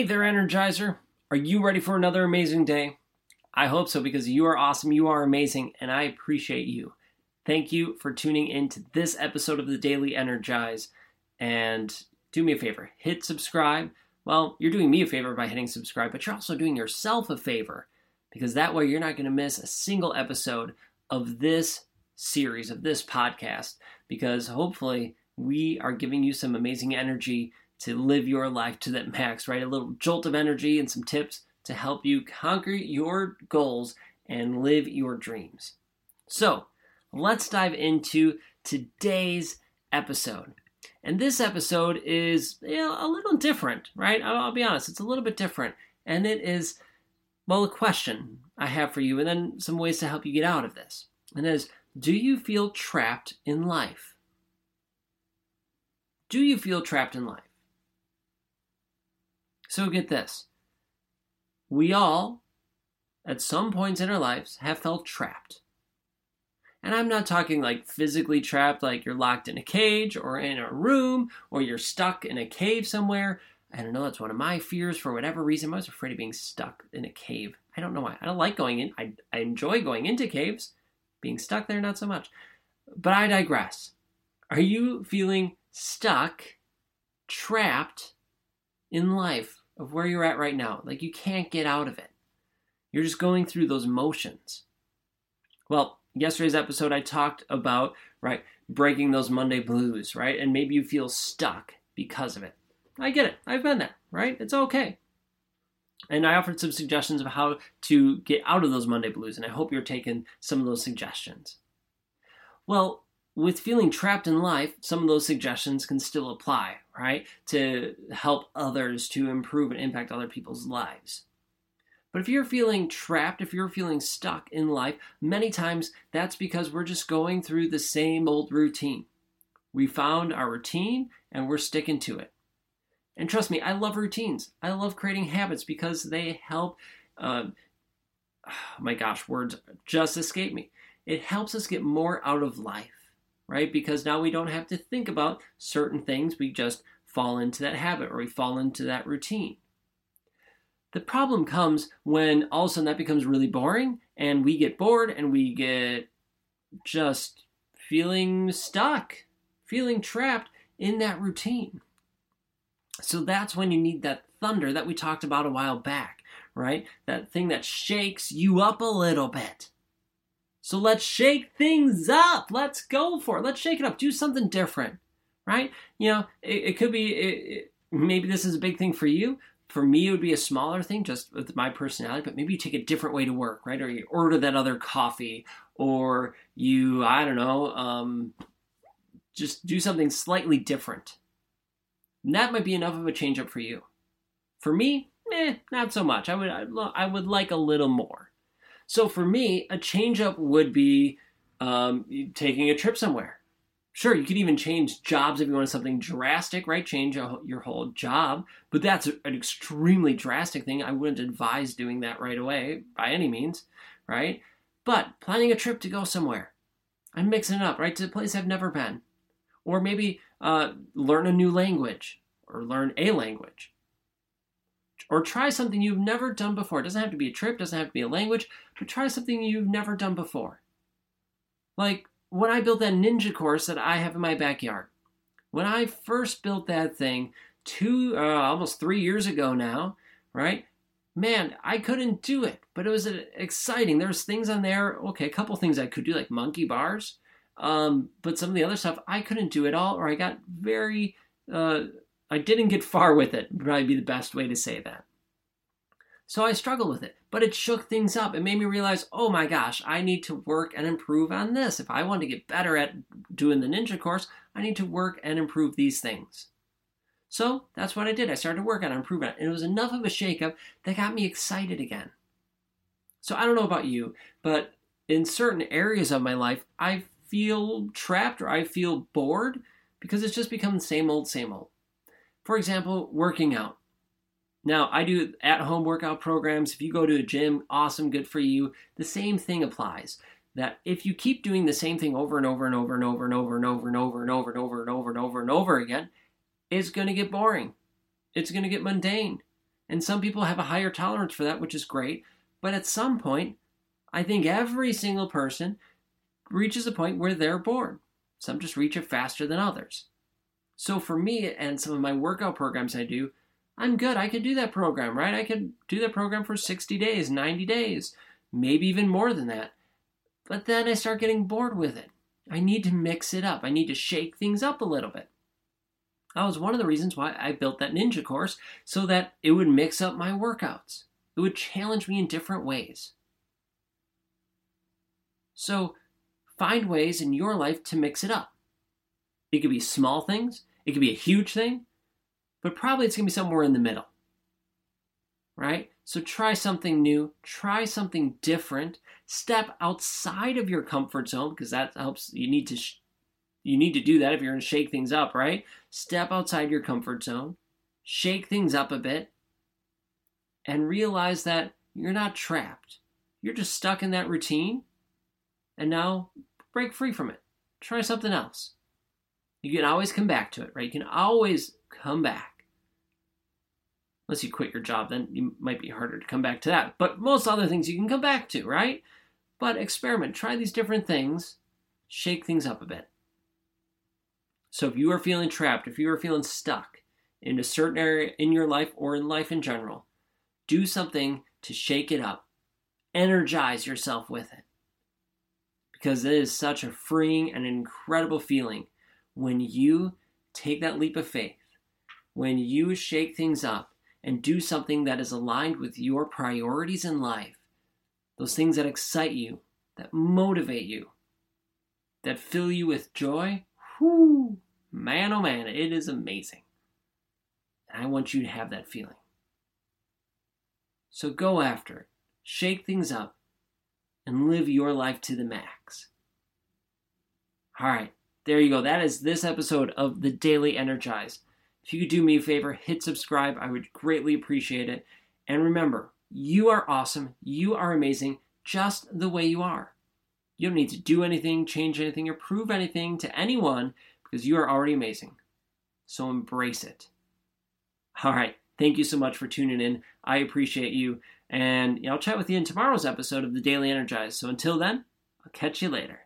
Hey there, Energizer. Are you ready for another amazing day? I hope so because you are awesome, you are amazing, and I appreciate you. Thank you for tuning in to this episode of the Daily Energize. And do me a favor hit subscribe. Well, you're doing me a favor by hitting subscribe, but you're also doing yourself a favor because that way you're not going to miss a single episode of this series, of this podcast, because hopefully we are giving you some amazing energy to live your life to that max, right? A little jolt of energy and some tips to help you conquer your goals and live your dreams. So, let's dive into today's episode. And this episode is you know, a little different, right? I'll, I'll be honest, it's a little bit different. And it is, well, a question I have for you, and then some ways to help you get out of this. And that is, do you feel trapped in life? Do you feel trapped in life? So get this. We all, at some points in our lives, have felt trapped. And I'm not talking like physically trapped, like you're locked in a cage or in a room or you're stuck in a cave somewhere. I don't know, that's one of my fears for whatever reason. I was afraid of being stuck in a cave. I don't know why. I don't like going in. I, I enjoy going into caves. Being stuck there, not so much. But I digress. Are you feeling stuck, trapped in life? Of where you're at right now. Like you can't get out of it. You're just going through those motions. Well, yesterday's episode I talked about, right, breaking those Monday blues, right? And maybe you feel stuck because of it. I get it. I've been there, right? It's okay. And I offered some suggestions of how to get out of those Monday blues, and I hope you're taking some of those suggestions. Well, with feeling trapped in life, some of those suggestions can still apply, right? To help others to improve and impact other people's lives. But if you're feeling trapped, if you're feeling stuck in life, many times that's because we're just going through the same old routine. We found our routine and we're sticking to it. And trust me, I love routines. I love creating habits because they help. Uh, oh my gosh, words just escape me. It helps us get more out of life right? Because now we don't have to think about certain things. We just fall into that habit or we fall into that routine. The problem comes when all of a sudden that becomes really boring and we get bored and we get just feeling stuck, feeling trapped in that routine. So that's when you need that thunder that we talked about a while back, right? That thing that shakes you up a little bit. So let's shake things up. Let's go for it. Let's shake it up. Do something different, right? You know, it, it could be, it, it, maybe this is a big thing for you. For me, it would be a smaller thing just with my personality, but maybe you take a different way to work, right? Or you order that other coffee, or you, I don't know, um, just do something slightly different. And that might be enough of a change up for you. For me, eh, not so much. I would, I would like a little more. So for me, a change up would be um, taking a trip somewhere. Sure, you could even change jobs if you want something drastic, right? Change a, your whole job, but that's an extremely drastic thing. I wouldn't advise doing that right away by any means, right? But planning a trip to go somewhere, I'm mixing it up, right? To a place I've never been, or maybe uh, learn a new language or learn a language, or try something you've never done before. It doesn't have to be a trip, doesn't have to be a language, but try something you've never done before. Like when I built that ninja course that I have in my backyard. When I first built that thing two, uh, almost three years ago now, right? Man, I couldn't do it, but it was exciting. There's things on there. Okay, a couple things I could do, like monkey bars, um, but some of the other stuff I couldn't do at all, or I got very uh, I didn't get far with it, would probably be the best way to say that. So I struggled with it, but it shook things up. It made me realize, oh my gosh, I need to work and improve on this. If I want to get better at doing the ninja course, I need to work and improve these things. So that's what I did. I started to work on improve it. And it was enough of a shakeup that got me excited again. So I don't know about you, but in certain areas of my life, I feel trapped or I feel bored because it's just become the same old, same old. For example, working out. Now, I do at home workout programs. If you go to a gym, awesome, good for you. The same thing applies. That if you keep doing the same thing over and over and over and over and over and over and over and over and over and over and over and over again, it's going to get boring. It's going to get mundane. And some people have a higher tolerance for that, which is great. But at some point, I think every single person reaches a point where they're bored. Some just reach it faster than others. So for me and some of my workout programs I do, I'm good. I could do that program, right? I could do that program for 60 days, 90 days, maybe even more than that. But then I start getting bored with it. I need to mix it up. I need to shake things up a little bit. That was one of the reasons why I built that ninja course so that it would mix up my workouts. It would challenge me in different ways. So find ways in your life to mix it up. It could be small things, it could be a huge thing, but probably it's going to be somewhere in the middle. Right? So try something new, try something different, step outside of your comfort zone because that helps you need to sh- you need to do that if you're going to shake things up, right? Step outside your comfort zone, shake things up a bit and realize that you're not trapped. You're just stuck in that routine and now break free from it. Try something else. You can always come back to it, right? You can always come back. Unless you quit your job, then you might be harder to come back to that. But most other things you can come back to, right? But experiment, try these different things, shake things up a bit. So if you are feeling trapped, if you are feeling stuck in a certain area in your life or in life in general, do something to shake it up. Energize yourself with it. Because it is such a freeing and incredible feeling when you take that leap of faith, when you shake things up and do something that is aligned with your priorities in life, those things that excite you, that motivate you, that fill you with joy, whoo, man oh man, it is amazing. I want you to have that feeling. So go after it, shake things up, and live your life to the max. All right, there you go. That is this episode of the Daily Energize. If you could do me a favor, hit subscribe. I would greatly appreciate it. And remember, you are awesome. You are amazing just the way you are. You don't need to do anything, change anything, or prove anything to anyone because you are already amazing. So embrace it. All right. Thank you so much for tuning in. I appreciate you. And I'll chat with you in tomorrow's episode of the Daily Energize. So until then, I'll catch you later.